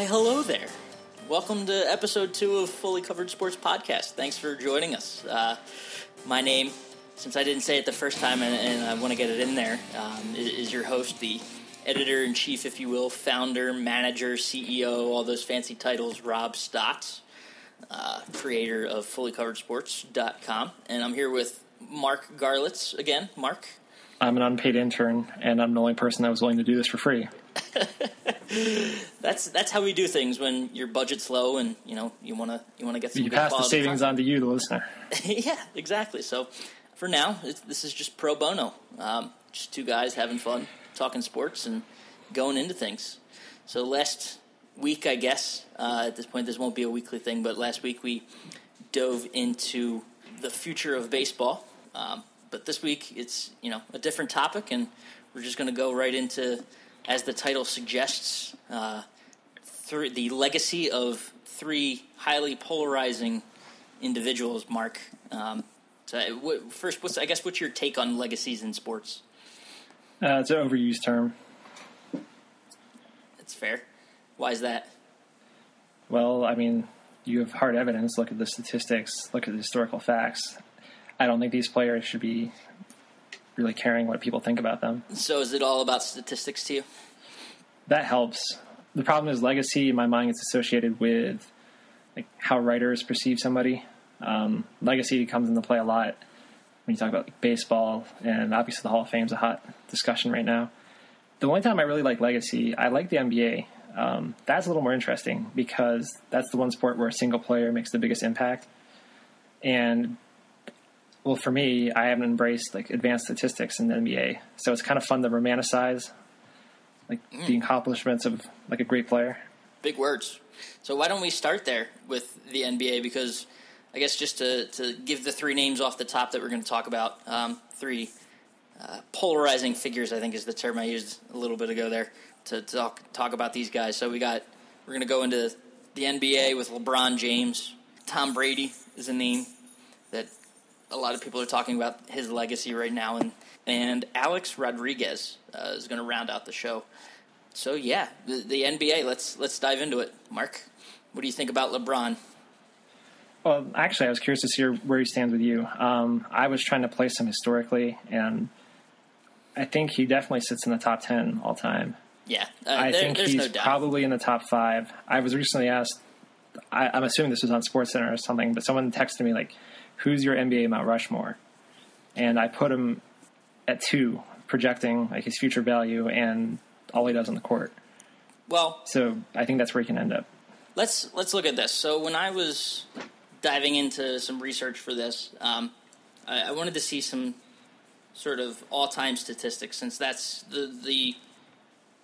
Why, hello there. Welcome to episode two of Fully Covered Sports Podcast. Thanks for joining us. Uh, my name, since I didn't say it the first time and, and I want to get it in there, um, is, is your host, the editor in chief, if you will, founder, manager, CEO, all those fancy titles, Rob Stotts, uh, creator of FullyCoveredSports.com. And I'm here with Marc Garlitz again. Marc. I'm an unpaid intern, and I'm the only person that was willing to do this for free. that's that's how we do things when your budget's low and you know you want to you want to get some. You pass the savings on to you, the listener. yeah, exactly. So for now, this is just pro bono. Um, just two guys having fun, talking sports, and going into things. So last week, I guess uh, at this point, this won't be a weekly thing, but last week we dove into the future of baseball. Um, but this week, it's you know a different topic, and we're just going to go right into, as the title suggests, uh, th- the legacy of three highly polarizing individuals. Marc, um, so what, first, what's I guess what's your take on legacies in sports? Uh, it's an overused term. That's fair. Why is that? Well, I mean, you have hard evidence. Look at the statistics. Look at the historical facts. I don't think these players should be really caring what people think about them. So, is it all about statistics to you? That helps. The problem is legacy. In my mind, gets associated with like how writers perceive somebody. Um, legacy comes into play a lot when you talk about like, baseball, and obviously the Hall of Fame is a hot discussion right now. The only time I really like legacy, I like the NBA. Um, that's a little more interesting because that's the one sport where a single player makes the biggest impact. And well, for me, I haven't embraced like advanced statistics in the NBA, so it's kind of fun to romanticize like the accomplishments of like a great player. Big words. So why don't we start there with the NBA? Because I guess just to, to give the three names off the top that we're going to talk about, um, three uh, polarizing figures, I think is the term I used a little bit ago there to talk talk about these guys. So we got we're going to go into the NBA with LeBron James, Tom Brady is a name that a lot of people are talking about his legacy right now, and and Alex Rodriguez uh, is going to round out the show. So yeah, the, the NBA. Let's let's dive into it. Marc, what do you think about LeBron? Well, actually, I was curious to see where he stands with you. Um, I was trying to place him historically, and I think he definitely sits in the top ten all time. Yeah, uh, I there- think there's he's no doubt. probably in the top five. I was recently asked. I, I'm assuming this was on SportsCenter or something, but someone texted me like, "Who's your NBA Mount Rushmore?" And I put him at two, projecting like his future value and all he does on the court. well, So I think that's where he can end up. let's let's look at this. So when I was diving into some research for this, um, I, I wanted to see some sort of all-time statistics since that's the the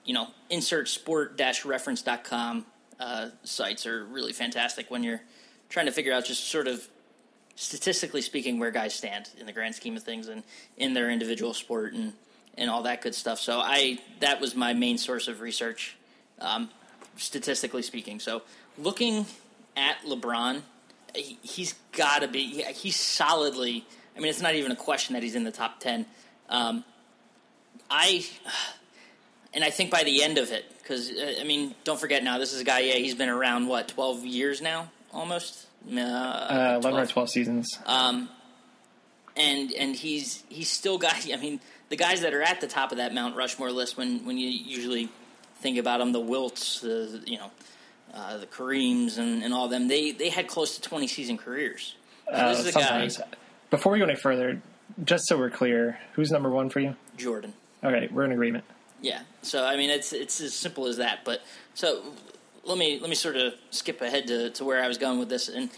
you know insert sport dash reference reference.com uh, sites are really fantastic when you're trying to figure out just sort of statistically speaking where guys stand in the grand scheme of things and in their individual sport and and all that good stuff. So I that was my main source of research, um, statistically speaking. So looking at LeBron, he, he's got to be. He's solidly. I mean, it's not even a question that he's in the top ten. Um, I and I think by the end of it, because uh, I mean, don't forget now, this is a guy. Yeah, he's been around what twelve years now, almost. Uh, Uh, Eleven or 12 twelve seasons. and and he's he's still got. I mean, the guys that are at the top of that Mount Rushmore list, when when you usually think about them, the Wilts, the you know, uh, the Kareems, and, and all them, they they had close to twenty season careers. So Uh, this is a guy. Before we go any further, just so we're clear, who's number one for you? Jordan. Okay, we're in agreement. Yeah. So I mean, it's it's as simple as that. But so let me let me sort of skip ahead to, to where I was going with this, and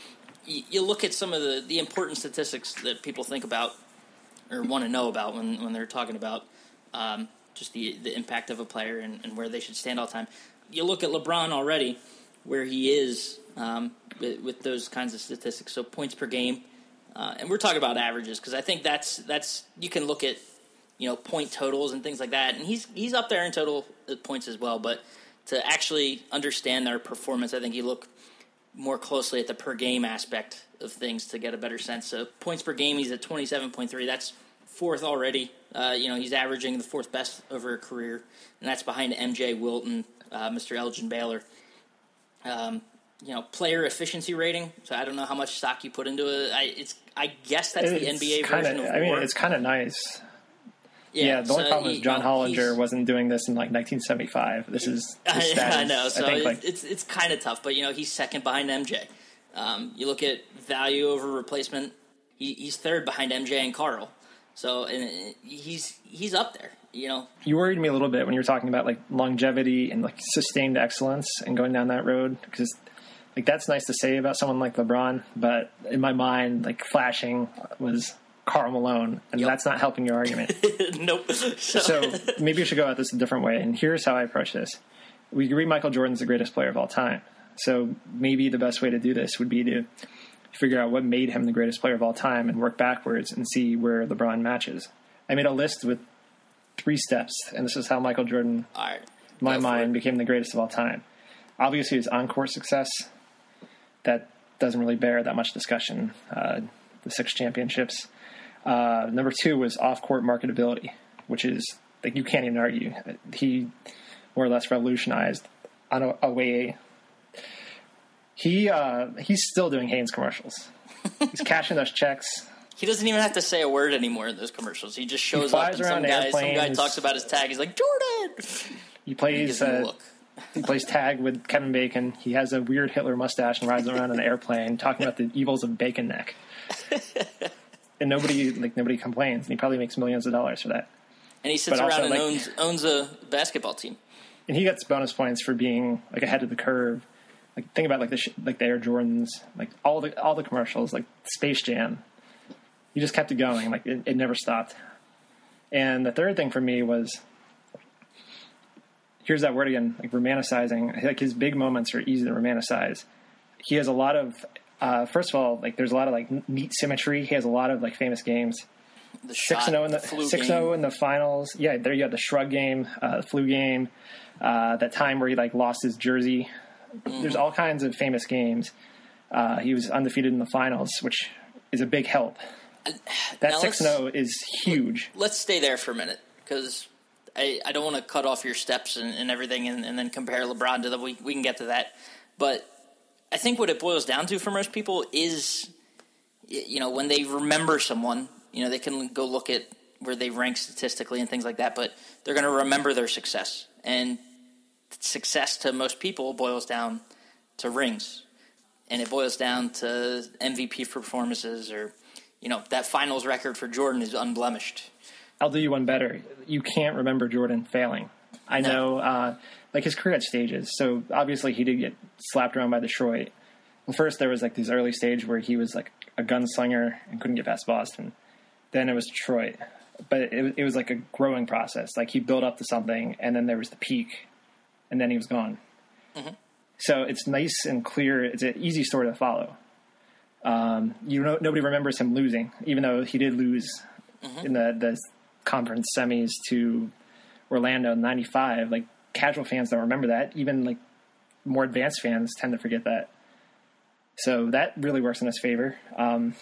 y- you look at some of the the important statistics that people think about or want to know about when when they're talking about um, just the the impact of a player and, and where they should stand all the time. You look at LeBron already, where he is um, with, with those kinds of statistics. So points per game, uh, and we're talking about averages because I think that's that's you can look at you know point totals and things like that, and he's he's up there in total uh, points as well. But to actually understand their performance, I think you look more closely at the per game aspect of things to get a better sense. So points per game, he's at twenty seven point three. That's fourth already. Uh, you know, he's averaging the fourth best over a career, and that's behind MJ Wilton, uh, Mr. Elgin Baylor. Um, you know, player efficiency rating. So I don't know how much stock you put into it. I it's I guess that's the NBA kinda, version of I mean, WAR. it's kind of nice. Yeah, the only so, problem is John Hollinger wasn't doing this in like 1975. This is I, status. I know. So I think it- like it's it's kind of tough, but you know he's second behind MJ. Um, you look at value over replacement. He, he's third behind MJ and Karl. So and uh, he's he's up there. You know, you worried me a little bit when you were talking about like longevity and like sustained excellence and going down that road because like that's nice to say about someone like LeBron, but in my mind, like flashing was Karl Malone, and Yep. that's not helping your argument. nope. So, maybe we should go at this a different way. And here's how I approach this: we agree Michael Jordan's the greatest player of all time. So maybe the best way to do this would be to figure out what made him the greatest player of all time and work backwards and see where LeBron matches. I made a list with three steps, and this is how Michael Jordan, right. in my mind, became the greatest of all time. Obviously, his on-court success that doesn't really bear that much discussion. Uh, the six championships. Uh, number two was off-court marketability, which is like you can't even argue. He more or less revolutionized on a, a way. He uh, he's still doing Hanes commercials. He's cashing those checks. He doesn't even have to say a word anymore in those commercials. He just shows up flies and some guy, some guy talks about his tag. He's like Jordan. He He plays gives uh, he plays tag with Kevin Bacon. He has a weird Hitler mustache and rides around in an airplane talking about the evils of Bacon Neck. and nobody like nobody complains, and he probably makes millions of dollars for that. And he sits but also, around and like- owns owns a basketball team. and he gets bonus points for being like ahead of the curve. Like think about like the sh- like the Air Jordans, like all the all the commercials, like Space Jam. He just kept it going, like it, it never stopped. And the third thing for me was here's that word again, like romanticizing. Like his big moments are easy to romanticize. He has a lot of uh, first of all, like there's a lot of like neat symmetry. He has a lot of like famous games The Six and zero in the six zero in the finals. Yeah, there you have the shrug game, uh, the flu game, uh, that time where he like lost his jersey. Mm-hmm. There's all kinds of famous games. Uh, he was undefeated in the finals, which is a big help. That six zero is huge. let's stay there for a minute because I, I don't want to cut off your steps and, and everything and, and then compare LeBron to the we, we can get to that but I think what it boils down to for most people is you know when they remember someone you know they can go look at where they rank statistically and things like that but they're going to remember their success and success to most people boils down to rings and it boils down to MVP performances or you know that finals record for Jordan is unblemished I'll do you one better. You can't remember Jordan failing. I No. know, uh, like his career had stages. So obviously he did get slapped around by Detroit. First there was like this early stage where he was like a gunslinger and couldn't get past Boston. Then it was Detroit, but it, it was like a growing process. Like he built up to something, and then there was the peak, and then he was gone. So it's nice and clear. It's an easy story to follow. Um, you know, nobody remembers him losing, even though he did lose in the the conference semis to Orlando in '95. Like casual fans don't remember that. Even like more advanced fans tend to forget that. So that really works in his favor. Um,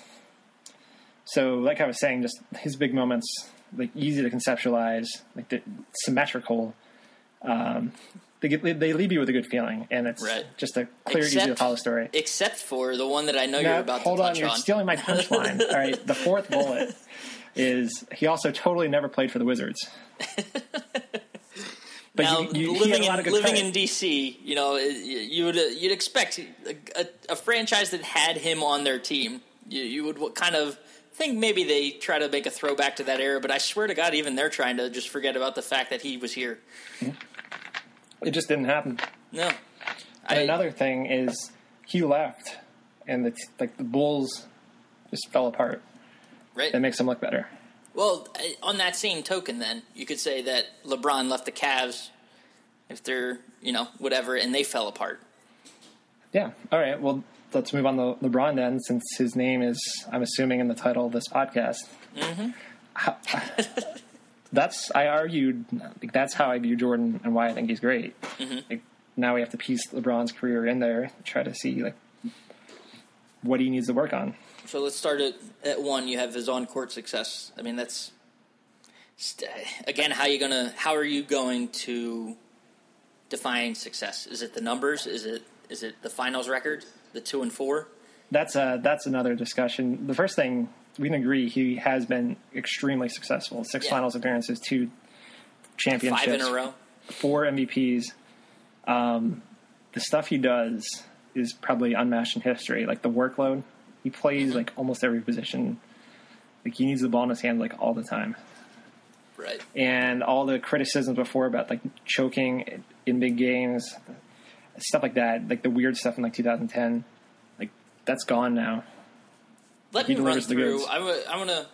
so, like I was saying, just his big moments, like easy to conceptualize, like the, symmetrical. Um, they get, they leave you with a good feeling, and it's Right. just a clear, easy to Except- follow story. except for the one that I know you're about hold to on, touch you're on. stealing my punchline. All right, the fourth bullet is he also totally never played for the Wizards. But now, you, you, living in lot of good living in DC, you know, you would you'd expect a, a, a franchise that had him on their team. You, you would kind of think maybe they try to make a throwback to that era, but I swear to God, even they're trying to just forget about the fact that he was here. It just didn't happen. No, And another thing is he left, and the like the Bulls just fell apart. Right. That makes them look better. Well, on that same token, then you could say that LeBron left the Cavs if they're you know whatever, and they fell apart. Yeah. All right. Well, let's move on to LeBron then, since his name is, I'm assuming, in the title of this podcast. Mm-hmm. that's I argued. Like, that's how I view Jordan and why I think he's great. Like, now we have to piece LeBron's career in there, try to see like what he needs to work on. So let's start at, at one. You have his on court success. I mean, that's st- again how you gonna how are you going to define success? Is it the numbers? Is it is it the finals record, the two and four? That's uh that's another discussion. The first thing we can agree he has been extremely successful. Six Yeah. finals appearances, two championships, Five in a row. four MVPs. Um, the stuff he does is probably unmatched in history. Like the workload, he plays like almost every position. Like he needs the ball in his hand like all the time. Right. And all the criticisms before about like choking in big games, stuff like that, like the weird stuff in like 2010, like that's gone now. Let He me run through. I, w- I want to.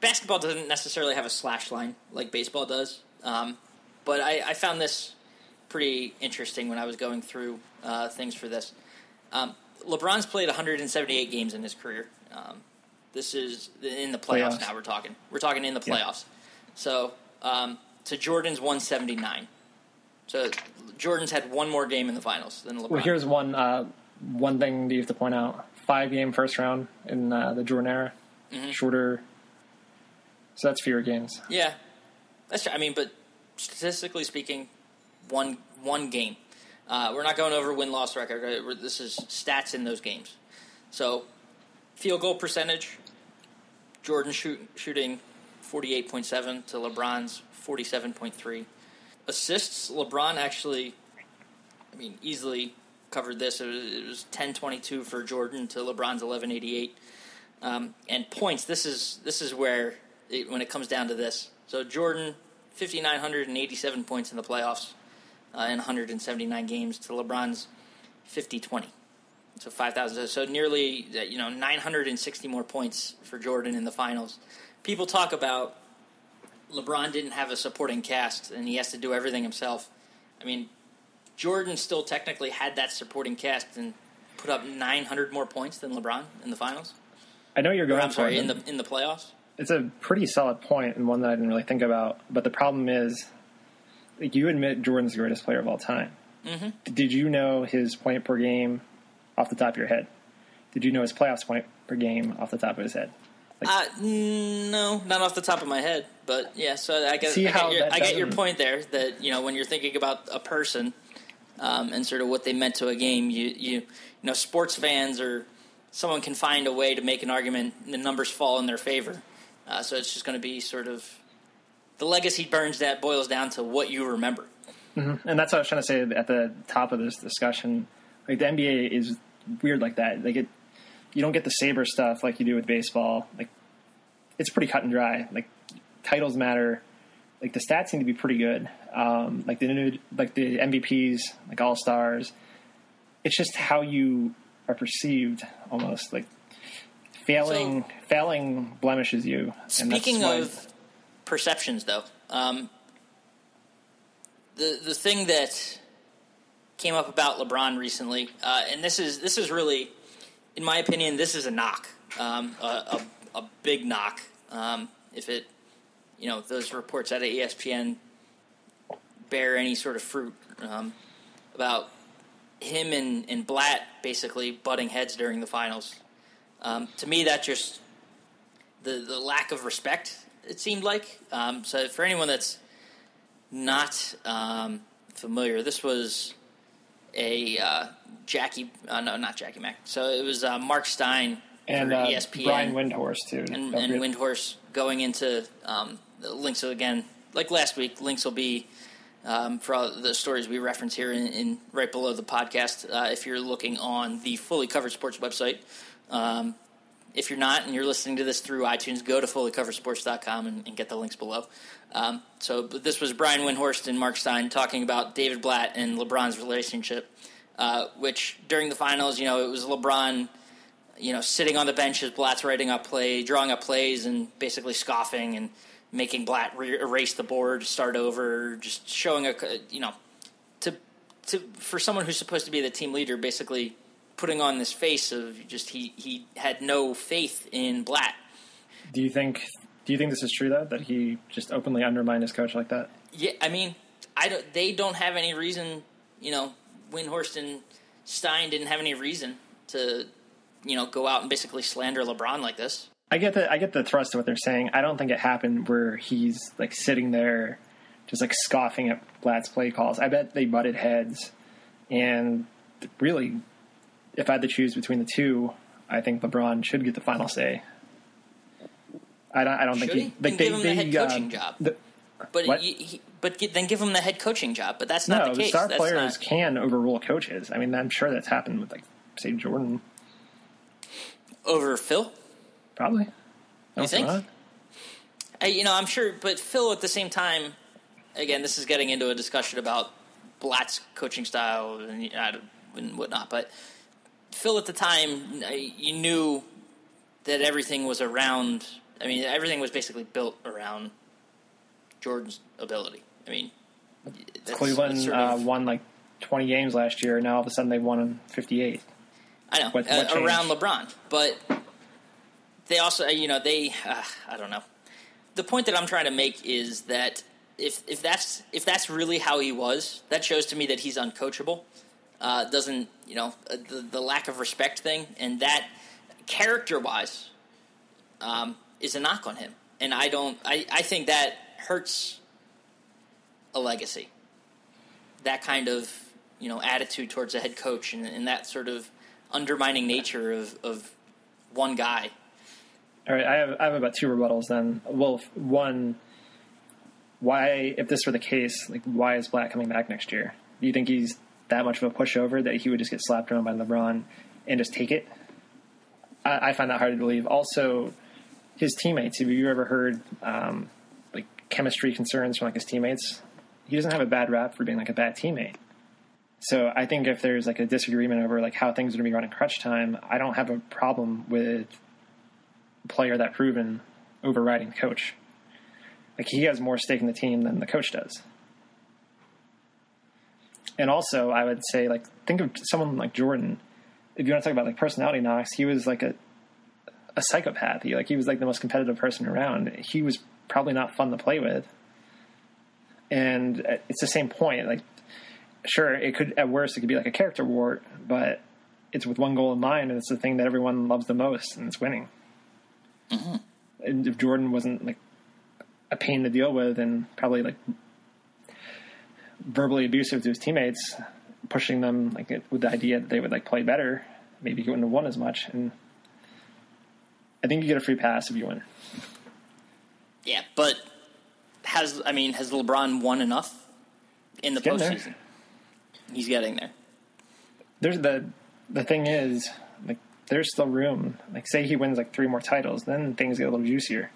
Basketball doesn't necessarily have a slash line like baseball does, um, but I, I found this pretty interesting when I was going through uh, things for this. Um, LeBron's played 178 games in his career. Um, this is in the playoffs, Playoffs. now. We're talking. We're talking in the Yeah. playoffs. So um, to Jordan's 179. So Jordan's had one more game in the finals than LeBron. Well, here's one uh, one thing you have to point out: five game first round in uh, the Jordan era, Mm-hmm. shorter. So that's fewer games. Yeah, that's. true. I mean, but statistically speaking, one one game. Uh, we're not going over win loss record. This is stats in those games. So, field goal percentage. Jordan shoot, shooting forty eight point seven to LeBron's forty seven point three. Assists. LeBron actually, I mean, easily covered this. It was, it was ten twenty two for Jordan to LeBron's eleven eighty eight. Um, and points. This is this is where it, when it comes down to this. So Jordan, fifty nine hundred and eighty seven points in the playoffs uh, in one hundred and seventy nine games to LeBron's 50 20. So five thousand. So nearly uh, you know nine hundred and sixty more points for Jordan in the finals. People talk about LeBron didn't have a supporting cast and he has to do everything himself. I mean, Jordan still technically had that supporting cast and put up 900 more points than LeBron in the finals. I know you're Or, going I'm sorry, it. in the in the playoffs. it's a pretty solid point and one that I didn't really think about. But the problem is, you admit Jordan's the greatest player of all time. Mm-hmm. Did you know his point per game off the top of your head? Did you know his playoffs point per game off the top of his head? Uh, mm, no, not off the top of my head, but yeah. So I get, See I get, your, I get your point there. That you know when you're thinking about a person um, and sort of what they meant to a game, you you you know sports fans or someone can find a way to make an argument. and The numbers fall in their favor, uh, so it's just going to be sort of the legacy burns that boils down to what you remember. And that's what I was trying to say at the top of this discussion. Like the NBA is weird like that. Like it, you don't get the saber stuff like you do with baseball. Like it's pretty cut and dry. Like titles matter. Like the stats seem to be pretty good. Um, like the new- like the MVPs, like all stars. It's just how you are perceived, almost like failing. failing blemishes you. and that's Speaking why- of perceptions, though, um, the the thing that came up about LeBron recently, uh, and this is this is really, in my opinion, this is a knock, um, a, a, a big knock. Um, if it, you know, those reports out of ESPN bear any sort of fruit um, about him and, and Blatt basically butting heads during the finals. Um, to me, that just the the lack of respect. It seemed like. Um, so for anyone that's not um, familiar, this was a uh, Jackie. Uh, no, not Jackie Mack. So it was uh, Marc Stein and for uh, ESPN Brian Windhorst too. and, and Windhorst going into um, the links again like last week. Links will be um, for all the stories we reference here in, in right below the podcast. Uh, if you're looking on the fully covered sports website, um, if you're not and you're listening to this through iTunes, go to fullycoversports.com and, and get the links below. Um, so this was Brian Windhorst and Marc Stein talking about David Blatt and LeBron's relationship, uh, which during the finals, you know, it was LeBron you know, sitting on the bench as Blatt's writing up play, drawing up plays, and basically scoffing and making Blatt re- erase the board, start over, just showing a, you know, to to for someone who's supposed to be the team leader, basically putting on this face of just he he had no faith in Blatt. Do you think? Do you think this is true though that he just openly undermined his coach like that? Yeah, I mean, I don't, they don't have any reason, you know, Windhorst and Stein didn't have any reason to, you know, go out and basically slander LeBron like this. I get the I get the thrust of what they're saying. I don't think it happened where he's like sitting there, just like scoffing at Blatt's play calls. I bet they butted heads, And really, if I had to choose between the two, I think LeBron should get the final say. I don't. I don't Should think he? Like Then give him the head uh, coaching job. the- But he, he, but then give him the head coaching job. But that's not no, the case. star That's players not- can overrule coaches. I mean, I'm sure that's happened with like say Jordan, over Phil. probably. No, it's think? I, you know, I'm sure, but Phil at the same time, again, this is getting into a discussion about Blatt's coaching style and, and whatnot. But Phil at the time, you knew that everything was around. I mean, everything was basically built around Jordan's ability. I mean, that's- Cleveland sort uh, won like 20 games last year. And now all of a sudden they won 58. I know What- uh, what changed? around LeBron, but they also, you know, they uh, I don't know. The point that I'm trying to make is that if if that's if that's really how he was, that shows to me that he's uncoachable. Uh, doesn't you know uh, the the lack of respect thing, and that character wise um, is a knock on him, and I don't. I I think that hurts a legacy. That kind of you know attitude towards a head coach and, and that sort of undermining nature of, of one guy. All right, I have I have about two rebuttals then. Well, one, why if this were the case, like why is Blatt coming back next year? Do you think he's that much of a pushover that he would just get slapped around by LeBron and just take it? I, I find that hard to believe. Also, his teammates. Have you ever heard um, like chemistry concerns from like his teammates? He doesn't have a bad rap for being like a bad teammate. So I think if there's like a disagreement over like how things are going to be run in crunch time, I don't have a problem with a player that proven overriding the coach. Like he has more stake in the team than the coach does. And also, I would say like think of someone like Jordan. If you want to talk about like personality knocks, he was like a a psychopath. He like he was like the most competitive person around. He was probably not fun to play with. And uh, it's the same point. Like sure, it could at worst it could be like a character wart, but it's with one goal in mind, and it's the thing that everyone loves the most, and it's winning. Mm-hmm. And if Jordan wasn't like a pain to deal with, and probably like verbally abusive to his teammates, pushing them like with the idea that they would like play better, maybe he wouldn't have won as much. And I think you get a free pass if you win. Yeah, but has I mean has LeBron won enough in the getting there. postseason? He's getting there. there's the the thing is like there's still room. Like say he wins like three more titles, then things get a little juicier.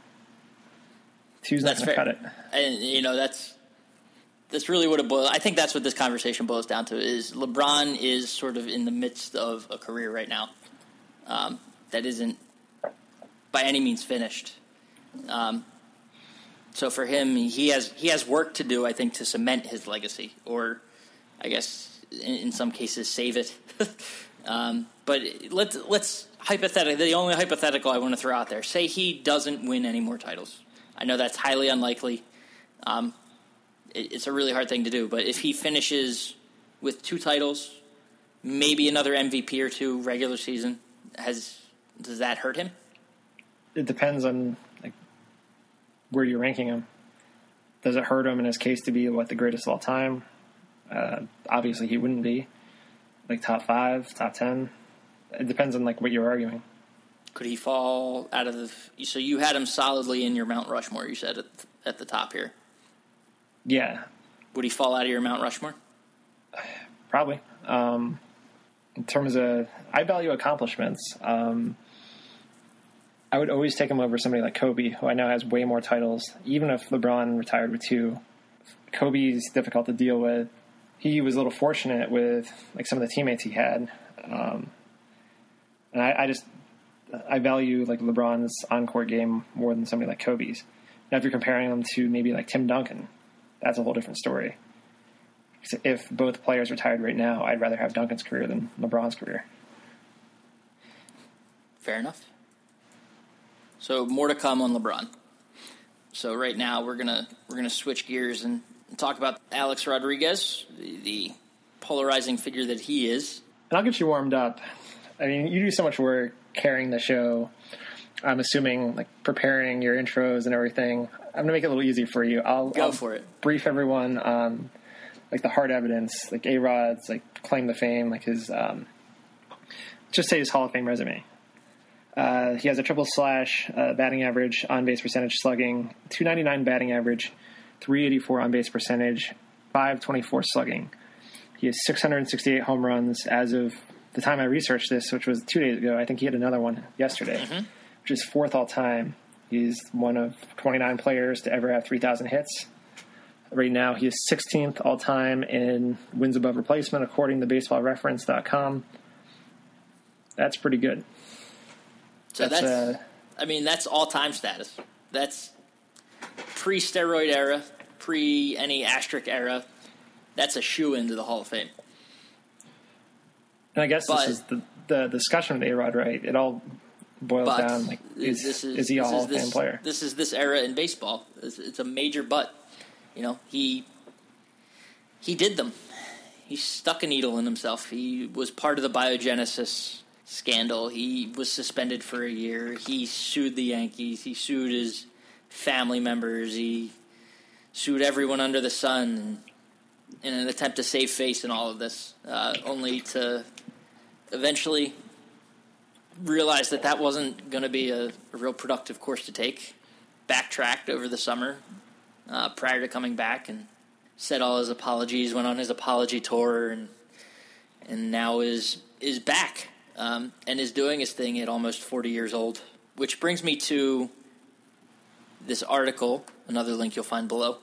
Two's not going to fair. cut it. And you know that's that's really what it boils. I think that's what this conversation boils down to. Is LeBron is sort of in the midst of a career right now um, that isn't by any means finished. Um, so for him, he has he has work to do. I think to cement his legacy, or I guess in, in some cases save it. um, but let's let's hypothetical. The only hypothetical I want to throw out there: say he doesn't win any more titles. I know that's highly unlikely. Um, it, it's a really hard thing to do, but if he finishes with two titles, maybe another MVP or two regular season, has does that hurt him? It depends on like where you're ranking him. Does it hurt him in his case to be what the greatest of all time? Uh, obviously, he wouldn't be like top five, top ten. It depends on like what you're arguing. Could he fall out of the? So you had him solidly in your Mount Rushmore. You said at at the top here. Yeah, Would he fall out of your Mount Rushmore? Probably. Um, in terms of, I value accomplishments. Um, I would always take him over somebody like Kobe, who I know has way more titles. Even if LeBron retired with two, Kobe's difficult to deal with. He was a little fortunate with like some of the teammates he had, um, and I, I just I value like LeBron's on-court game more than somebody like Kobe's. Now, if you're comparing them to maybe like Tim Duncan, that's a whole different story if both players retired right now, I'd rather have Duncan's career than LeBron's career. Fair enough. So more to come on LeBron. So right now we're gonna we're gonna switch gears and talk about Alex Rodriguez, the, the polarizing figure that he is. And I'll get you warmed up. I mean, you do so much work carrying the show. I'm assuming like preparing your intros and everything. I'm gonna make it a little easy for you. I'll Go I'll for it. Brief everyone on like the hard evidence, like A Rod's like claim to fame, like his um, just say his Hall of Fame resume. Uh, he has a triple slash uh, batting average, on base percentage, slugging, 299 batting average, 384 on base percentage, 524 slugging. He has 668 home runs as of the time I researched this, which was two days ago. I think he had another one yesterday, which is fourth all time. He's one of 29 players to ever have 3,000 hits. Right now, he is 16th all time in wins above replacement, according to BaseballReference.com. That's pretty good. So That's, that's, uh, I mean, that's all time status. That's pre steroid era, pre any asterisk era. That's a shoe into the Hall of Fame. And I guess But- this is the, the discussion with A Rod, right? It all boils But down like, is, this is, he a this Hall is of Fame this, player? This is this era in baseball. It's, it's a major but. You know, he he did them. He stuck a needle in himself. He was part of the biogenesis scandal. He was suspended for a year. He sued the Yankees. He sued his family members. He sued everyone under the sun in an attempt to save face in all of this, uh, only to eventually realized that that wasn't going to be a, a real productive course to take. Backtracked over the summer uh, prior to coming back and said all his apologies. Went on his apology tour and and now is is back um, and is doing his thing at almost forty years old. Which brings me to this article, another link you'll find below,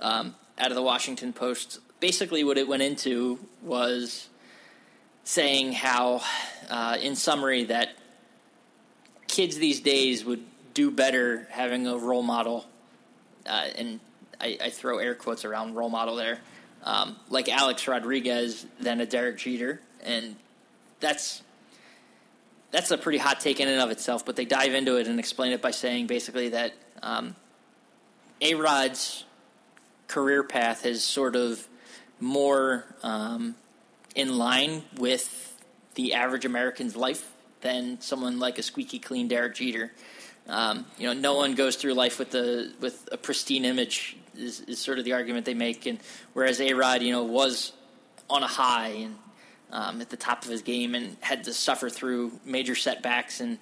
um, out of the Washington Post. Basically, what it went into was saying how, uh, in summary, that kids these days would do better having a role model, uh, and I, I throw air quotes around role model there, um, like Alex Rodriguez than a Derek Jeter, and that's that's a pretty hot take in and of itself. But they dive into it and explain it by saying basically that um, A Rod's career path has sort of more um, in line with the average American's life than someone like a squeaky clean Derek Jeter. Um, you know, no one goes through life with the with a pristine image is, is sort of the argument they make, and whereas A Rod, you know, was on a high and um, at the top of his game and had to suffer through major setbacks, and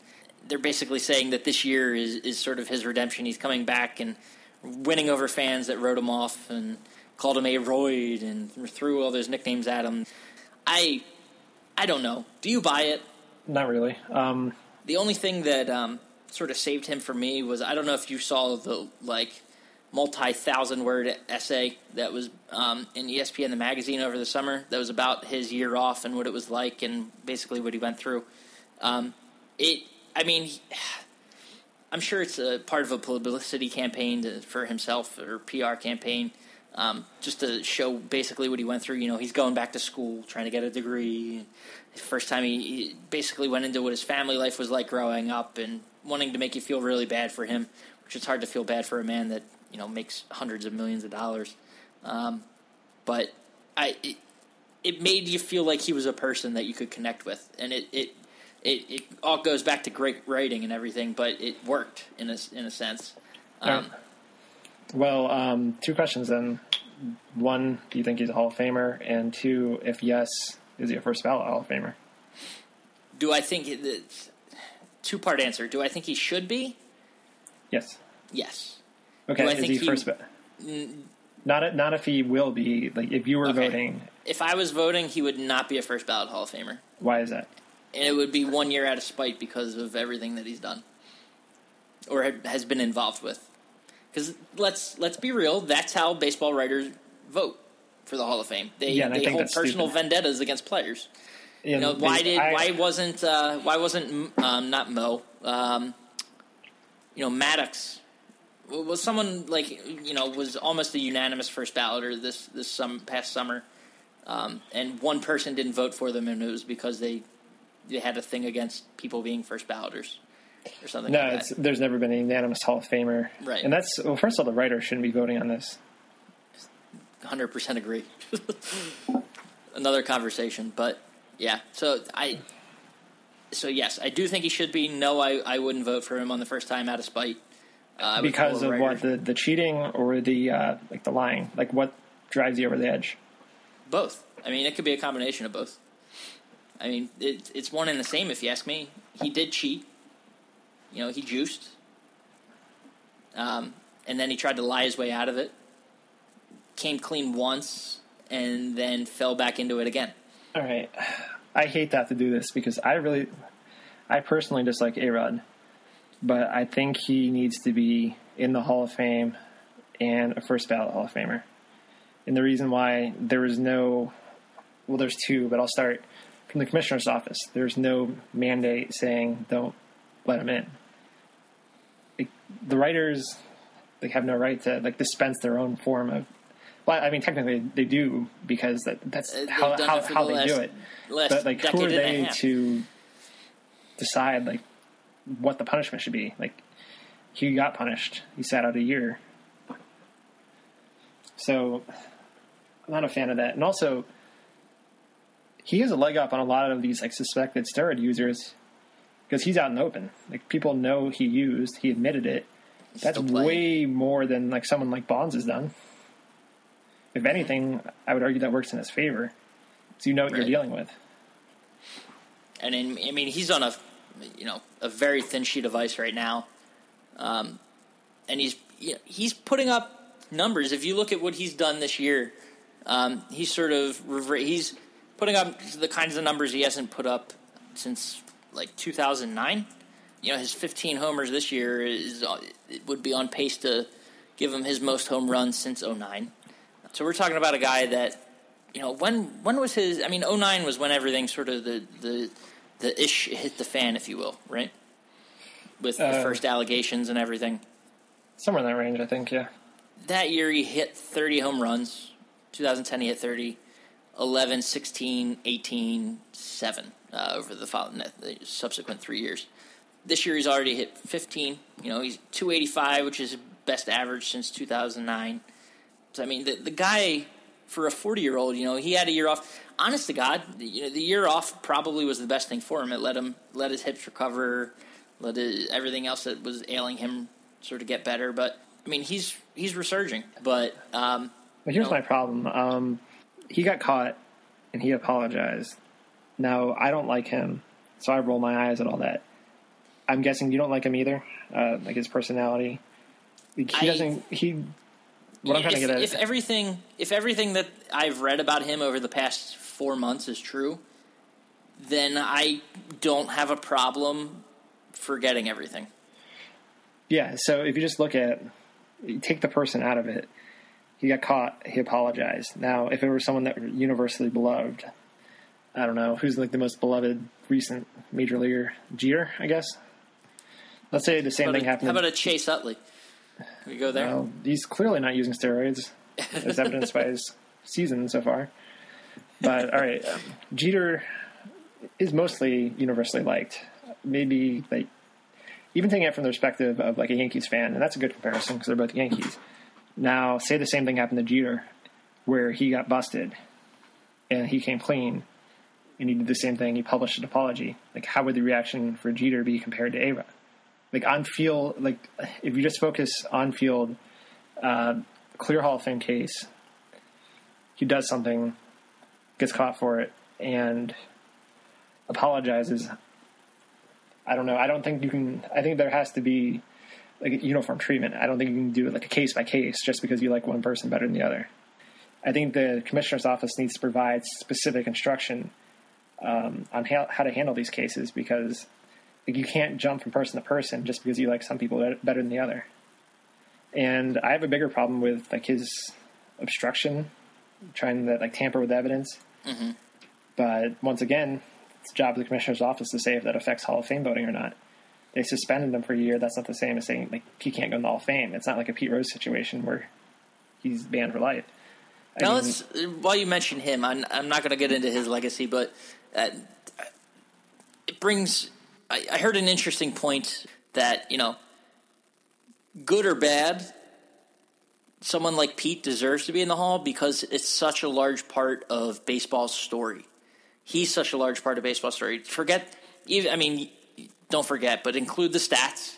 they're basically saying that this year is is sort of his redemption. He's coming back and winning over fans that wrote him off and called him a roid and threw all those nicknames at him. I I don't know. Do you buy it? Not really. Um, The only thing that um, sort of saved him for me was I don't know if you saw the like multi thousand word essay that was um, in ESPN the magazine over the summer that was about his year off and what it was like and basically what he went through. Um, it, I mean, he- I'm sure it's a part of a publicity campaign to, for himself or PR campaign. Um, just to show basically what he went through. You know, he's going back to school, trying to get a degree. The first time he, he basically went into what his family life was like growing up, and wanting to make you feel really bad for him, which is hard to feel bad for a man that you know makes hundreds of millions of dollars. Um, but I, it, it made you feel like he was a person that you could connect with, and it it it, it all goes back to great writing and everything, but it worked in a in a sense. Um, well, um, two questions then. One, do you think he's a Hall of Famer? And two, if yes, is he a first ballot Hall of Famer? Do I think it, two part answer? Do I think he should be? Yes. Yes. Okay. Do I is think he he- first? Ba- mm. not not if he will be. Like if you were Okay. voting, If I was voting, he would not be a first ballot Hall of Famer, why is that? and it would be one year out of spite because of everything that he's done or has been involved with. Because let's let's be real, that's how baseball writers vote for the Hall of Fame. They Yeah, they hold personal stupid. vendettas against players. You You know why did why wasn't uh, why wasn't um, not Mo um, you know Maddux was someone like you know was almost a unanimous first balloter this this some past summer um, and one person didn't vote for them and it was because they they had a thing against people being first balloters or something No, like it's, there's never been a unanimous Hall of Famer. Right. And that's well. First of all, the writer shouldn't be voting on this. Hundred percent agree. Another conversation, but yeah. So I, so yes, I do think he should be. No, I, I wouldn't vote for him on the first time out of spite. Uh, because of what the the cheating or the uh, like the lying. Like what drives you over the edge? Both. I mean, it could be a combination of both. I mean, it, it's one and the same if you ask me. He did cheat. You know, he juiced. Um, and then he tried to lie his way out of it. Came clean once and then fell back into it again. All right. I hate to have to do this because I really, I personally dislike A Rod, but I think he needs to be in the Hall of Fame and a first ballot Hall of Famer. And the reason why there was no, well, there's two, but I'll start from the commissioner's office. There's no mandate saying don't let him in. Like, the writers, they have no right to like dispense their own form of. Well, I mean, technically they do because that, that's Uh, how how, how the they last- do it. But like, who are they to decide like what the punishment should be? Like, he got punished. He sat out a year. So, I'm not a fan of that. And also, he has a leg up on a lot of these like suspected steroid users because he's out in the open. Like people know he used. He admitted it. That's way more than like someone like Bonds has done. If anything, I would argue that works in his favor. So you know what Right. you're dealing with. and in, I mean he's on a you know a very thin sheet of ice right now, um, and he's you know, he's putting up numbers. If you look at what he's done this year, um, he's sort of he's putting up the kinds of numbers he hasn't put up since like 2009. You know his 15 homers this year is it would be on pace to give him his most home runs since 09. So we're talking about a guy that you know when when was his i mean 09 was when everything sort of the the the ish hit the fan if you will right? With the Uh, first allegations and everything. Somewhere in that range, I think. Yeah. that year he hit 30 home runs. 2010 he hit 30 11 16 18 7 uh, over the, following, the subsequent three years. This year he's already hit 15 you know he's 285 which is best average since 2009 so i mean the, the guy for a 40 year old you know he had a year off honest to god you know the year off probably was the best thing for him it let him let his hips recover let his, everything else that was ailing him sort of get better but i mean he's he's resurging but um But here's No. my problem. Um, he got caught and he apologized. Now I don't like him, so I roll my eyes at all that. I'm guessing you don't like him either, uh, like his personality. He I- doesn't. He. What I'm trying if, to get at. if everything if everything that I've read about him over the past four months is true, then I don't have a problem forgetting everything. Yeah, so if you just look at, take the person out of it, he got caught, he apologized. Now, if it were someone that were universally beloved, I don't know, who's like the most beloved recent major leaguer? Jeter, I guess? Let's say the same thing a, happened. how about a Chase Utley? We go there. Well, he's clearly not using steroids, as evidenced by his season so far. But all right, um, Jeter is mostly universally liked. Maybe like even taking it from the perspective of like a Yankees fan, and that's a good comparison because they're both Yankees. Now, say the same thing happened to Jeter, where he got busted and he came clean, and he did the same thing. He published an apology. Like, how would the reaction for Jeter be compared to A-Rod? Like on field, like if you just focus on field, uh, clear Hall of Fame case, he does something, gets caught for it, and apologizes. I don't know. I don't think you can. I think there has to be like uniform treatment. I don't think you can do it like a case by case just because you like one person better than the other. I think the commissioner's office needs to provide specific instruction um, on how, how to handle these cases because like, you can't jump from person to person just because you like some people better than the other. And I have a bigger problem with like his obstruction, trying to like tamper with evidence. But once again, it's the job of the commissioner's office to say if that affects Hall of Fame voting or not. They suspended him for a year. That's not the same as saying like he can't go in the Hall of Fame. It's not like a Pete Rose situation where he's banned for life. I Now mean. While you mention him, I'm, I'm not going to get into his legacy, but uh, it brings. I, I heard an interesting point that you know, good or bad, someone like Pete deserves to be in the hall because it's such a large part of baseball's story. He's such a large part of baseball's story. Forget, even I mean, don't forget, but include the stats,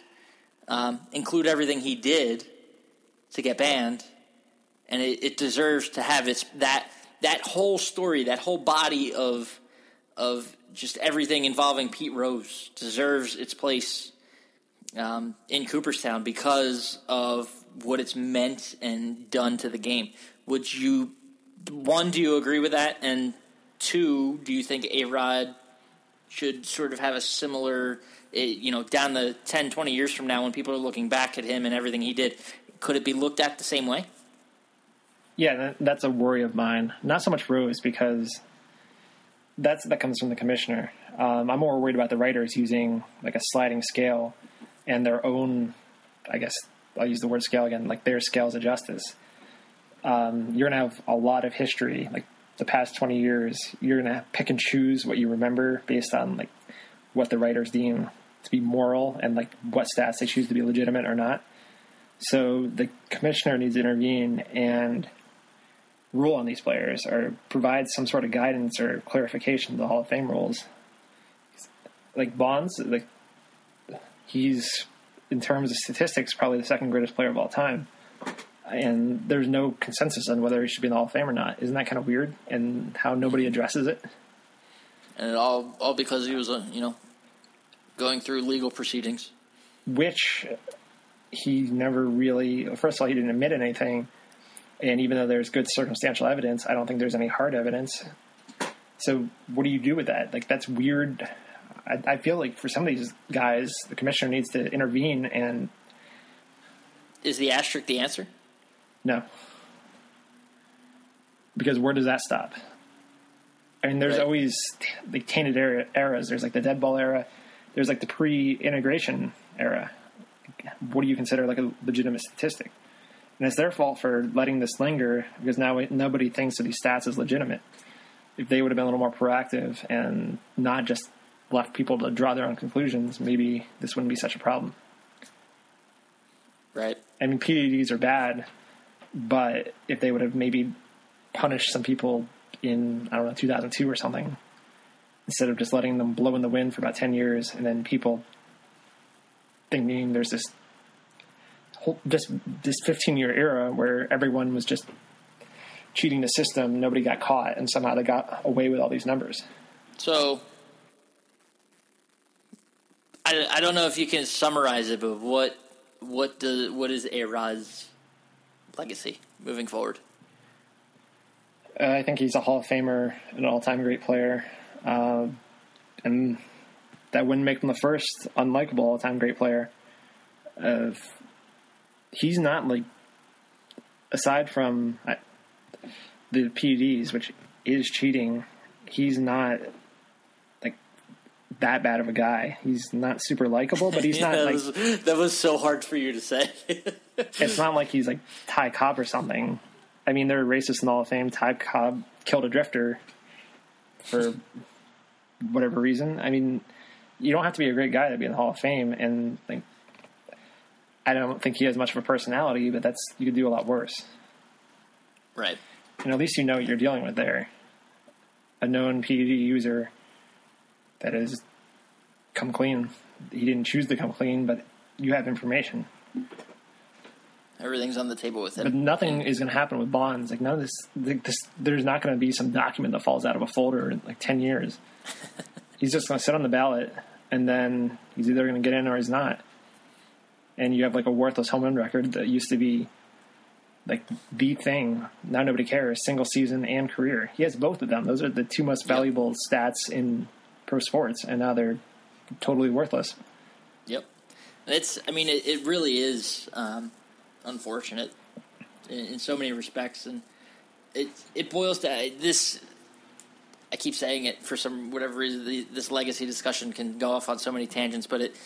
um, include everything he did to get banned and it, it deserves to have its that that whole story, that whole body of of just everything involving Pete Rose deserves its place um, in Cooperstown because of what it's meant and done to the game. Would you one? Do you agree with that? And two, do you think A Rod should sort of have a similar? eh, You know, down the 10, 20 years from now, when people are looking back at him and everything he did, could it be looked at the same way? Yeah, that's a worry of mine. Not so much Rose because that's that comes from the commissioner. Um, I'm more worried about the writers using like a sliding scale and their own. I guess I'll use the word scale again, like their scales of justice. Um, you're gonna have a lot of history, like the past 20 years. You're gonna pick and choose what you remember based on like what the writers deem to be moral and like what stats they choose to be legitimate or not. So the commissioner needs to intervene and rule on these players or provide some sort of guidance or clarification to the Hall of Fame rules. Like Bonds, like he's in terms of statistics probably the second greatest player of all time. And there's no consensus on whether he should be in the Hall of Fame or not. Isn't that kind of weird? And how nobody addresses it? And it all all because he was, uh, you know, going through legal proceedings. Which he never really. First of all, he didn't admit anything, and even though there's good circumstantial evidence, I don't think there's any hard evidence. So, what do you do with that? Like, that's weird. I, I feel like for some of these guys, the commissioner needs to intervene and Is the asterisk the answer? no, because where does that stop? I mean, there's Right. always like tainted era, eras. There's like the dead ball era. There's like the pre-integration era. What do you consider like a legitimate statistic? And it's their fault for letting this linger because now nobody thinks that these stats is legitimate. If they would have been a little more proactive and not just left people to draw their own conclusions, maybe this wouldn't be such a problem. Right. I mean, PEDs are bad, but if they would have maybe punished some people in, I don't know, 2002 or something, instead of just letting them blow in the wind for about 10 years and then people thinking there's this whole, just this 15 year era where everyone was just cheating the system, nobody got caught, and somehow they got away with all these numbers. So I, I don't know if you can summarize it, but what what does what is Rod's legacy moving forward? Uh, I think he's a Hall of Famer, an all-time great player, uh, and that wouldn't make him the first unlikable all-time great player. Uh, he's not like, aside from the PEDs, which is cheating, he's not like that bad of a guy. He's not super likable, but he's not that, like was, that was so hard for you to say. it's not like he's like Ty Cobb or something. I mean, they're racist in the Hall of Fame. Ty Cobb killed a drifter for whatever reason. I mean, you don't have to be a great guy to be in the Hall of Fame. And like, I don't think he has much of a personality, but that's you could do a lot worse. right. And at least you know what you're dealing with there. A known PED user that has come clean. He didn't choose to come clean, but you have information. Everything's on the table with But him. nothing is going to happen with Bonds. Like none of this, like, this there's not going to be some document that falls out of a folder in like ten years. he's just going to sit on the ballot, and then he's either going to get in or he's not. And you have like a worthless home run record that used to be like the thing. Now nobody cares. Single season and career. He has both of them. Those are the two most valuable stats in pro sports, and now they're totally worthless. Yep. It's. I mean, it, it really is um, unfortunate in, in so many respects, and it it boils to this. I keep saying it for some whatever reason. The, this legacy discussion can go off on so many tangents, but it,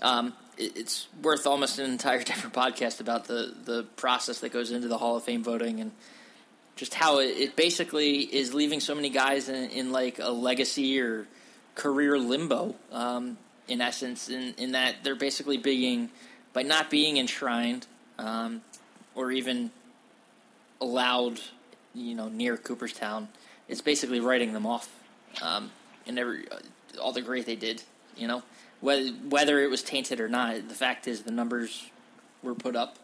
um, it it's worth almost an entire different podcast about the the process that goes into the Hall of Fame voting and just how it, it basically is leaving so many guys in, in like a legacy or career limbo. Um, in essence, in, in that they're basically being by not being enshrined um, or even allowed, you know, near Cooperstown. It's basically writing them off, um, and every all the great they did. You know, whether whether it was tainted or not, the fact is the numbers were put up.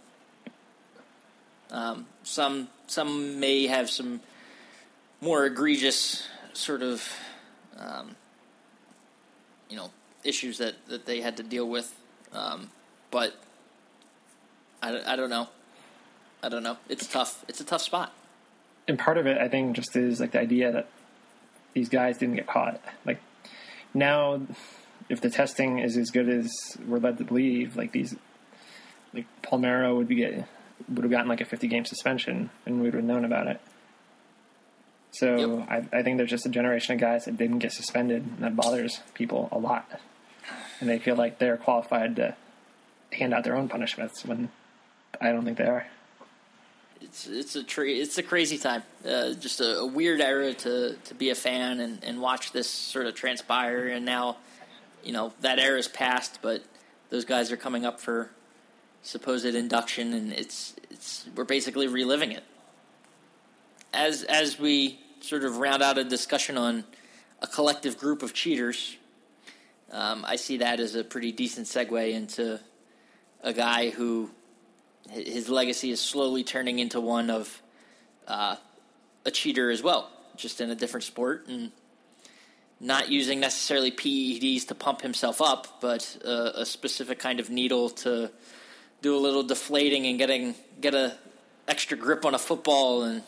Um, some some may have some more egregious sort of, um, you know, issues that, that they had to deal with. Um, but I, I don't know. I don't know. It's tough. It's a tough spot. And part of it, I think, just is like the idea that these guys didn't get caught. Like now, if the testing is as good as we're led to believe, like these, like Palmeiro would be get would have gotten like a 50 game suspension, and we would have known about it. So Yep. I, I think there's just a generation of guys that didn't get suspended, and that bothers people a lot, and they feel like they're qualified to hand out their own punishments when I don't think they are. It's it's a tra- it's a crazy time. Uh, just a, a weird era to, to be a fan and, and watch this sort of transpire. And now, you know, that era is past, but those guys are coming up for supposed induction, and it's it's we're basically reliving it. As as we sort of round out a discussion on a collective group of cheaters, um, I see that as a pretty decent segue into a guy who his legacy is slowly turning into one of uh, a cheater as well, just in a different sport and not using necessarily PEDs to pump himself up, but uh, a specific kind of needle to do a little deflating and getting get a extra grip on a football and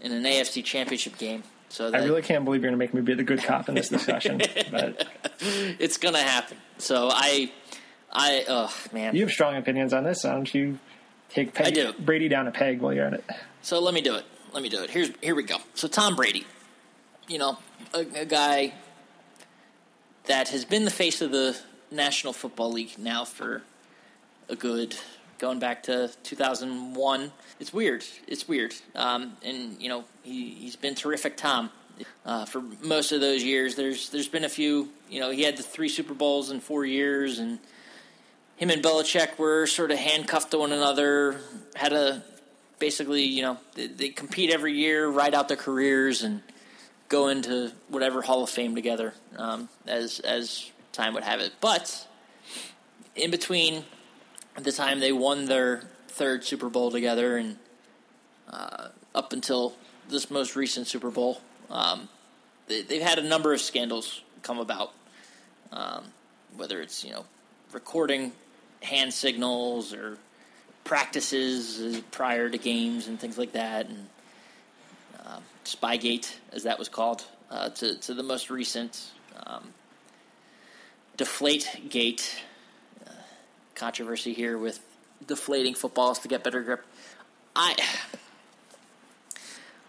in an AFC Championship game. So I really can't believe you're going to make me be the good cop in this discussion, but it's gonna happen. So I, I, oh man, you have strong opinions on this. Why don't you take Peg, I do. Brady down a peg while you're at it? So let me do it. Let me do it. Here's here we go. So Tom Brady, you know, a, a guy that has been the face of the National Football League now for a good going back to 2001. It's weird. It's weird. Um, and you know, he he's been terrific, Tom. Uh, for most of those years, there's there's been a few. You know, he had the three Super Bowls in four years, and him and Belichick were sort of handcuffed to one another. Had a basically, you know, they, they compete every year, ride out their careers, and go into whatever Hall of Fame together, um, as as time would have it. But in between the time they won their third Super Bowl together and uh, up until this most recent Super Bowl, um, they, they've had a number of scandals come about. Um, whether it's you know recording hand signals or practices prior to games and things like that, and Spygate, as that was called, uh, to to the most recent um, Deflate Gate uh, controversy here with deflating footballs to get better grip. I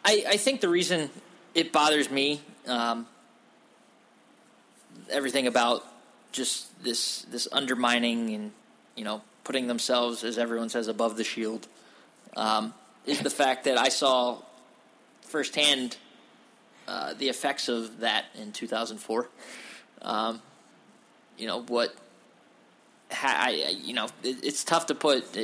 I, I think the reason it bothers me, um, everything about just this this undermining and you know putting themselves, as everyone says, above the shield, um, is the fact that I saw firsthand uh, the effects of that in 2004. Um, you know what? Ha- I, I- you know, it, it's tough to put uh,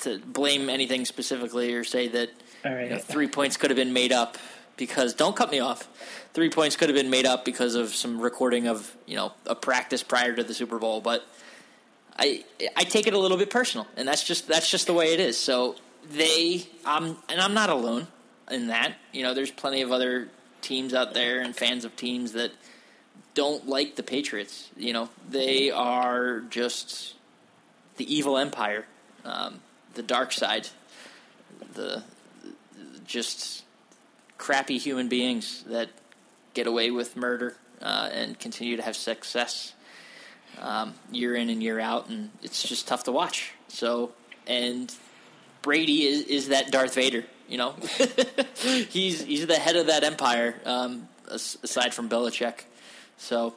to blame anything specifically or say that right. you know, three points could have been made up because don't cut me off. Three points could have been made up because of some recording of you know a practice prior to the Super Bowl, but I I take it a little bit personal, and that's just that's just the way it is. So they, I'm and I'm not alone in that. You know, there's plenty of other teams out there and fans of teams that don't like the Patriots. You know, they are just the evil empire, um, the dark side, the just crappy human beings that get away with murder uh, and continue to have success um, year in and year out, and it's just tough to watch. So, and Brady is, is that Darth Vader, you know. he's he's the head of that empire, um, aside from Belichick. So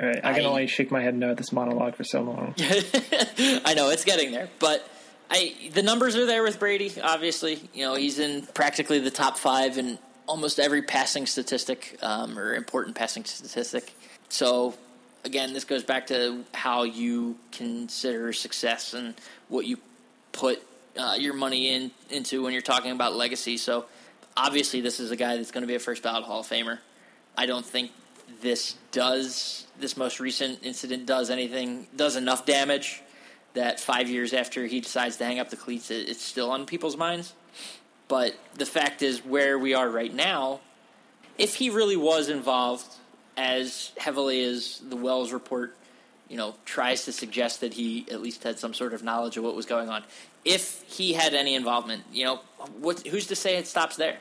All right. I can I- only shake my head no at this monologue for so long. I know it's getting there, but I the numbers are there with Brady. Obviously, you know he's in practically the top five in almost every passing statistic um, or important passing statistic. So again, this goes back to how you consider success and what you put uh, your money in into when you're talking about legacy. So obviously, this is a guy that's going to be a first ballot Hall of Famer. I don't think this does this most recent incident does anything does enough damage that five years after he decides to hang up the cleats, it, it's still on people's minds. But the fact is, where we are right now, if he really was involved as heavily as the Wells report, you know, tries to suggest that he at least had some sort of knowledge of what was going on. If he had any involvement, you know, what, who's to say it stops there?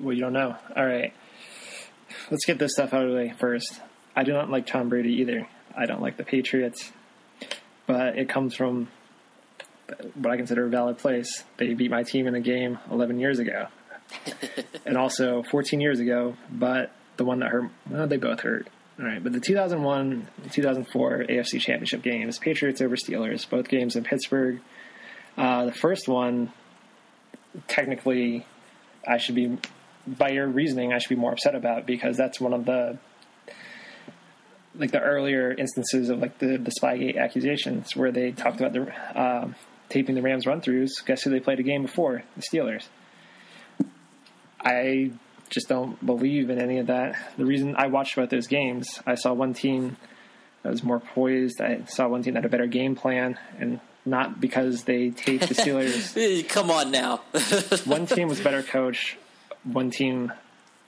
Well, you don't know. All right. Let's get this stuff out of the way first. I do not like Tom Brady either. I don't like the Patriots, but it comes from what I consider a valid place. They beat my team in a game 11 years ago, and also 14 years ago. But the one that hurt, well, they both hurt. All right, but the 2001 2004 AFC Championship games, Patriots over Steelers, both games in Pittsburgh. Uh, the first one, technically, I should be, by your reasoning, I should be more upset about because that's one of the like the earlier instances of like the the Spygate accusations where they talked about the uh, taping the Rams run throughs. Guess who they played a game before? The Steelers. I just don't believe in any of that. The reason I watched about those games, I saw one team that was more poised. I saw one team that had a better game plan, and not because they taped the Steelers. Come on now. one team was better coach. One team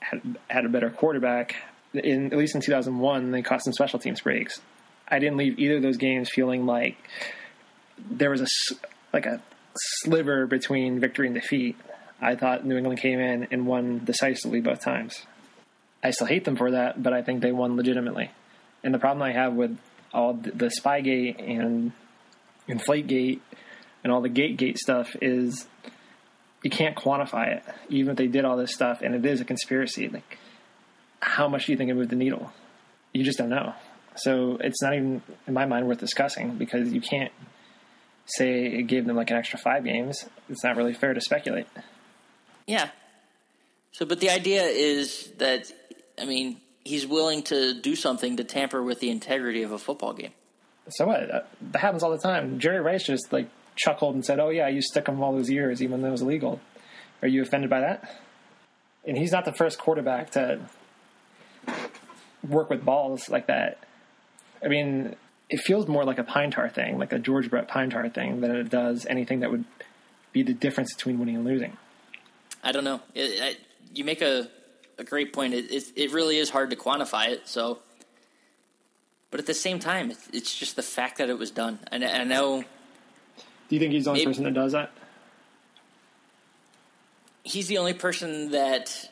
had had a better quarterback. In at least in 2001, they caught some special teams breaks. I didn't leave either of those games feeling like there was a like a sliver between victory and defeat. I thought New England came in and won decisively both times. I still hate them for that, but I think they won legitimately. And the problem I have with all the Spygate and Inflategate and all the gate gate stuff is you can't quantify it. Even if they did all this stuff and it is a conspiracy, like how much do you think it moved the needle? You just don't know. So it's not even in my mind worth discussing because you can't say it gave them like an extra five games. It's not really fair to speculate. Yeah. So, but the idea is that, I mean, he's willing to do something to tamper with the integrity of a football game. So what? That, happens all the time. Jerry Rice just like chuckled and said, "Oh yeah, you Stickum all those years, even though it was illegal." Are you offended by that? And he's not the first quarterback to work with balls like that. I mean, it feels more like a pine tar thing, like a George Brett pine tar thing, than it does anything that would be the difference between winning and losing. I don't know. It, it, you make a, a great point. It, it, it really is hard to quantify it. So, but at the same time, it's, it's just the fact that it was done. And I, know. Do you think he's the only maybe, person that does that? He's the only person that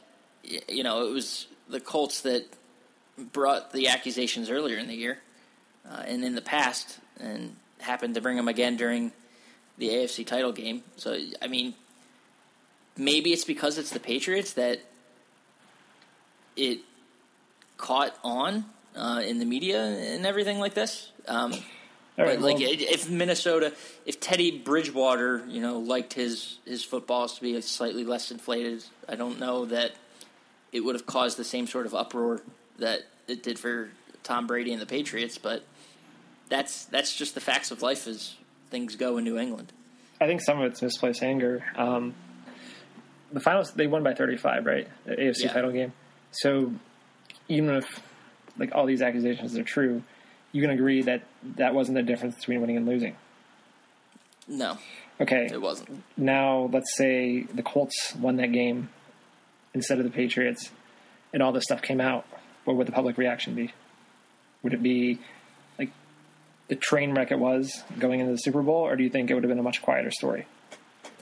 you know. It was the Colts that brought the accusations earlier in the year uh, and in the past, and happened to bring them again during the AFC title game. So, I mean, maybe it's because it's the Patriots that it caught on uh, in the media and everything like this. Um, but right, like, well, if Minnesota, if Teddy Bridgewater, you know, liked his his footballs to be slightly less inflated, I don't know that it would have caused the same sort of uproar that it did for Tom Brady and the Patriots. But that's that's just the facts of life as things go in New England. I think some of it's misplaced anger. Um, the finals they won by 35, right? The AFC yeah. title game. So even if like all these accusations are true, you can agree that that wasn't the difference between winning and losing. No. Okay. It wasn't. Now let's say the Colts won that game instead of the Patriots, and all this stuff came out. What would the public reaction be? Would it be like the train wreck it was going into the Super Bowl, or do you think it would have been a much quieter story?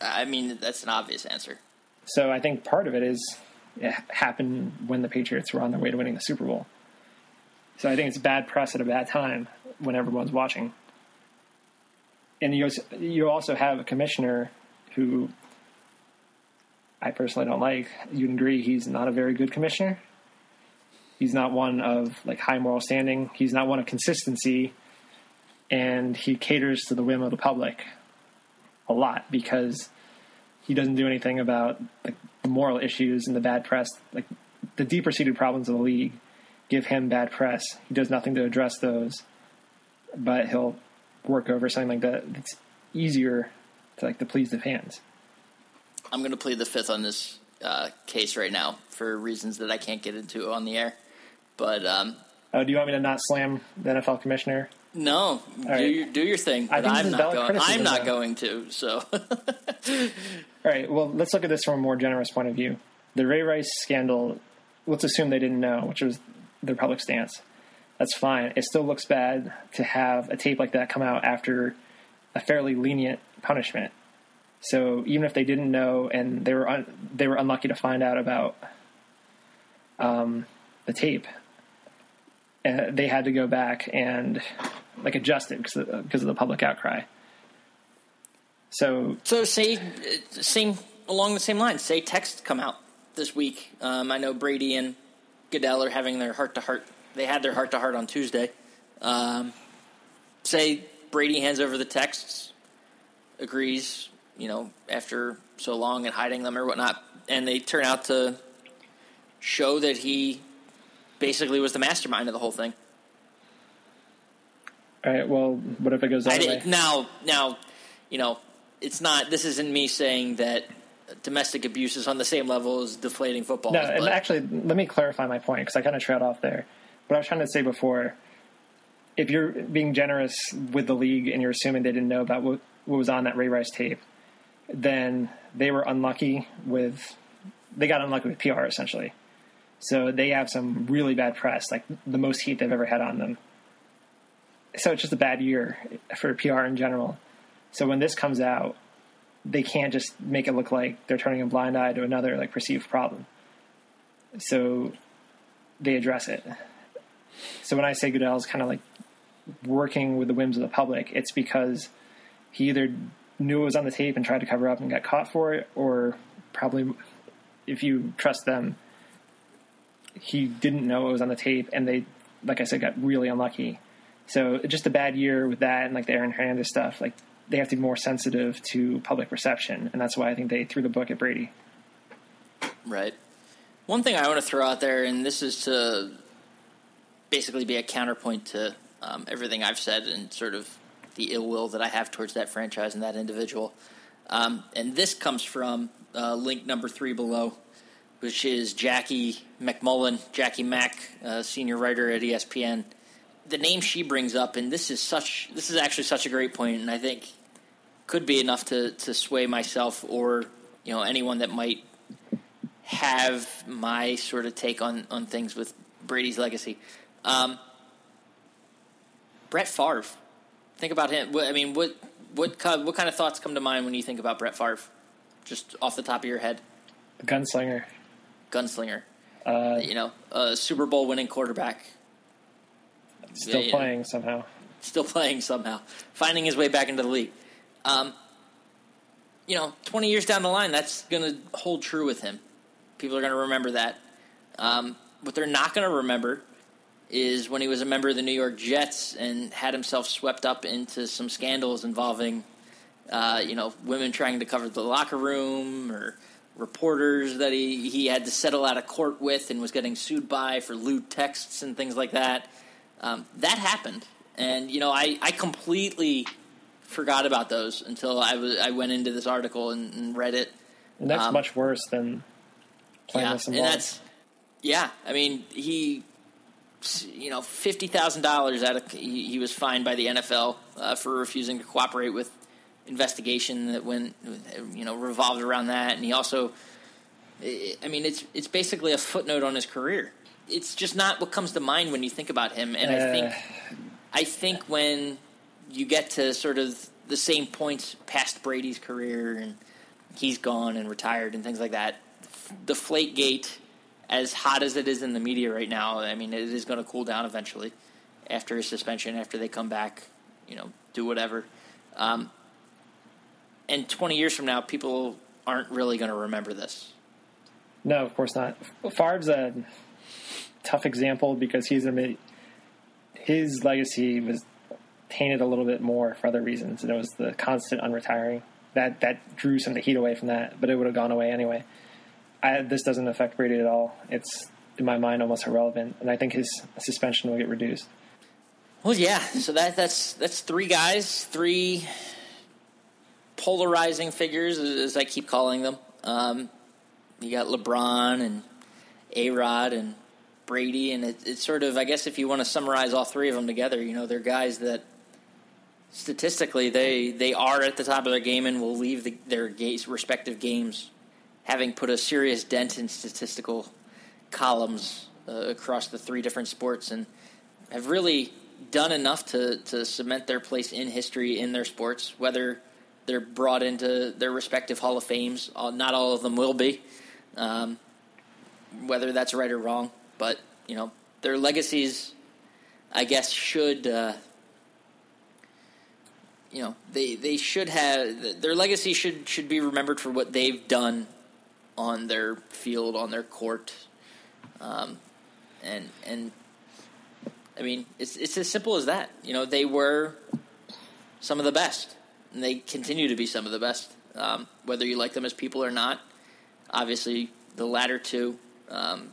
I mean, that's an obvious answer. So I think part of it is it happened when the Patriots were on their way to winning the Super Bowl. So I think it's bad press at a bad time when everyone's watching. And you you also have a commissioner who I personally don't like. You'd agree he's not a very good commissioner. He's not one of like high moral standing. He's not one of consistency and he caters to the whim of the public a lot because he doesn't do anything about like the moral issues and the bad press, like the deeper seated problems of the league. Give him bad press. He does nothing to address those, but he'll work over something like that. It's easier to like to please the fans. I'm going to plead the fifth on this uh, case right now for reasons that I can't get into on the air. But um, Oh, do you want me to not slam the NFL commissioner? No, do, your, do your thing. I think I'm not going. I'm not though. going to. So All right. Well, let's look at this from a more generous point of view. The Ray Rice scandal. Let's assume they didn't know, which was their public stance. That's fine. It still looks bad to have a tape like that come out after a fairly lenient punishment. So even if they didn't know and they were un- they were unlucky to find out about um, the tape, uh, they had to go back and like adjust it because of, of the public outcry. So So say uh, same along the same lines. Say texts come out this week. Um, I know Brady and Goodell are having their heart to heart. They had their heart to heart on Tuesday. Um, say Brady hands over the texts, agrees. You know, after so long and hiding them or whatnot, and they turn out to show that he basically was the mastermind of the whole thing. All right. Well, what if it goes other way? now, now, you know, it's not. This isn't me saying that domestic abuse is on the same level as deflating footballs. No, and actually, let me clarify my point because I kind of trailed off there. What I was trying to say before, if you're being generous with the league and you're assuming they didn't know about what, what was on that Ray Rice tape, then they were unlucky with, they got unlucky with PR essentially. So they have some really bad press, like the most heat they've ever had on them. So it's just a bad year for PR in general. So when this comes out, they can't just make it look like they're turning a blind eye to another like perceived problem. So they address it. So when I say Goodell's kind of like working with the whims of the public, it's because he either knew it was on the tape and tried to cover up and got caught for it, or probably, if you trust them, he didn't know it was on the tape and they, like I said, got really unlucky. So just a bad year with that and like the Aaron Hernandez stuff, like they have to be more sensitive to public perception, and that's why I think they threw the book at Brady. Right. One thing I want to throw out there, and this is to basically be a counterpoint to um, everything I've said and sort of the ill will that I have towards that franchise and that individual. Um, and this comes from uh, link number three below, which is Jackie MacMullan, Jackie Mack, uh, senior writer at ESPN. The name she brings up, and this is such this is actually such a great point, and I think could be enough to to sway myself or you know anyone that might have my sort of take on on things with Brady's legacy. Um, Brett Favre. Think about him. I mean, what what kind what kind of thoughts come to mind when you think about Brett Favre? Just off the top of your head, Gunslinger. gunslinger. Uh, You know, a Super Bowl winning quarterback, still Yeah, yeah. playing somehow. still playing somehow, finding his way back into the league. Um, you know, 20 years down the line, that's going to hold true with him. People are going to remember that. Um, what they're not going to remember is when he was a member of the New York Jets and had himself swept up into some scandals involving, uh, you know, women trying to cover the locker room or reporters that he, he had to settle out of court with and was getting sued by for lewd texts and things like that. Um, that happened, and you know, I, I completely forgot about those until I was I went into this article and, and read it. And that's Um, much worse than playing yeah, with and that's yeah. I mean, he, you know, fifty thousand dollars out of he, he was fined by the NFL uh, for refusing to cooperate with investigation that went you know revolved around that, and he also, I I mean, it's it's basically a footnote on his career. It's just not what comes to mind when you think about him, and I Uh, think I think when you get to sort of the same points past Brady's career and he's gone and retired and things like that, the Deflate Gate, as hot as it is in the media right now, I mean, it is going to cool down eventually after his suspension, after they come back, you know, do whatever. Um, and 20 years from now, people aren't really going to remember this. No, of course not. Favre's a tough example because he's a his legacy was tainted a little bit more for other reasons, and it was the constant unretiring that that drew some of the heat away from that. But it would have gone away anyway. I, this doesn't affect Brady at all. It's in my mind almost irrelevant, and I think his suspension will get reduced. Well, yeah. So that that's that's three guys, three polarizing figures, as I keep calling them. Um, you got LeBron and A Rod and Brady, and it, it's sort of I guess if you want to summarize all three of them together, you know, they're guys that statistically they they are at the top of their game and will leave the, their respective games having put a serious dent in statistical columns uh, across the three different sports and have really done enough to, to cement their place in history in their sports, whether they're brought into their respective Hall of Fames. Not all of them will be, um, whether that's right or wrong. But, you know, their legacies, I guess, should. Uh, you know, they, they should have their legacy should should be remembered for what they've done on their field, on their court, um, and and I mean it's it's as simple as that. You know, they were some of the best, and they continue to be some of the best, um, whether you like them as people or not. Obviously, the latter two um,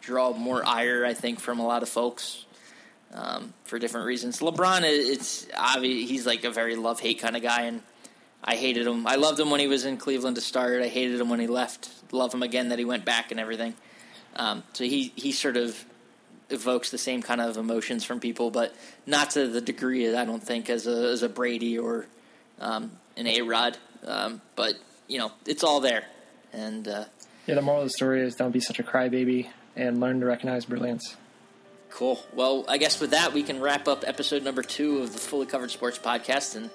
draw more ire, I think, from a lot of folks um, for different reasons. LeBron, it's obvious he's like a very love hate kind of guy, and I hated him. I loved him when he was in Cleveland to start. I hated him when he left. Love him again that he went back and everything. Um, so he he sort of evokes the same kind of emotions from people, but not to the degree I don't think as a as a Brady or um, an A Rod. Um, but you know, it's all there. And uh, yeah, the moral of the story is don't be such a crybaby and learn to recognize brilliance. Cool. Well, I guess with that we can wrap up episode number two of the Fully Covered Sports Podcast and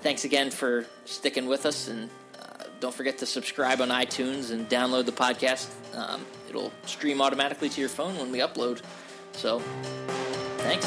thanks again for sticking with us. And uh, don't forget to subscribe on iTunes and download the podcast. Um, it'll stream automatically to your phone when we upload. So, thanks.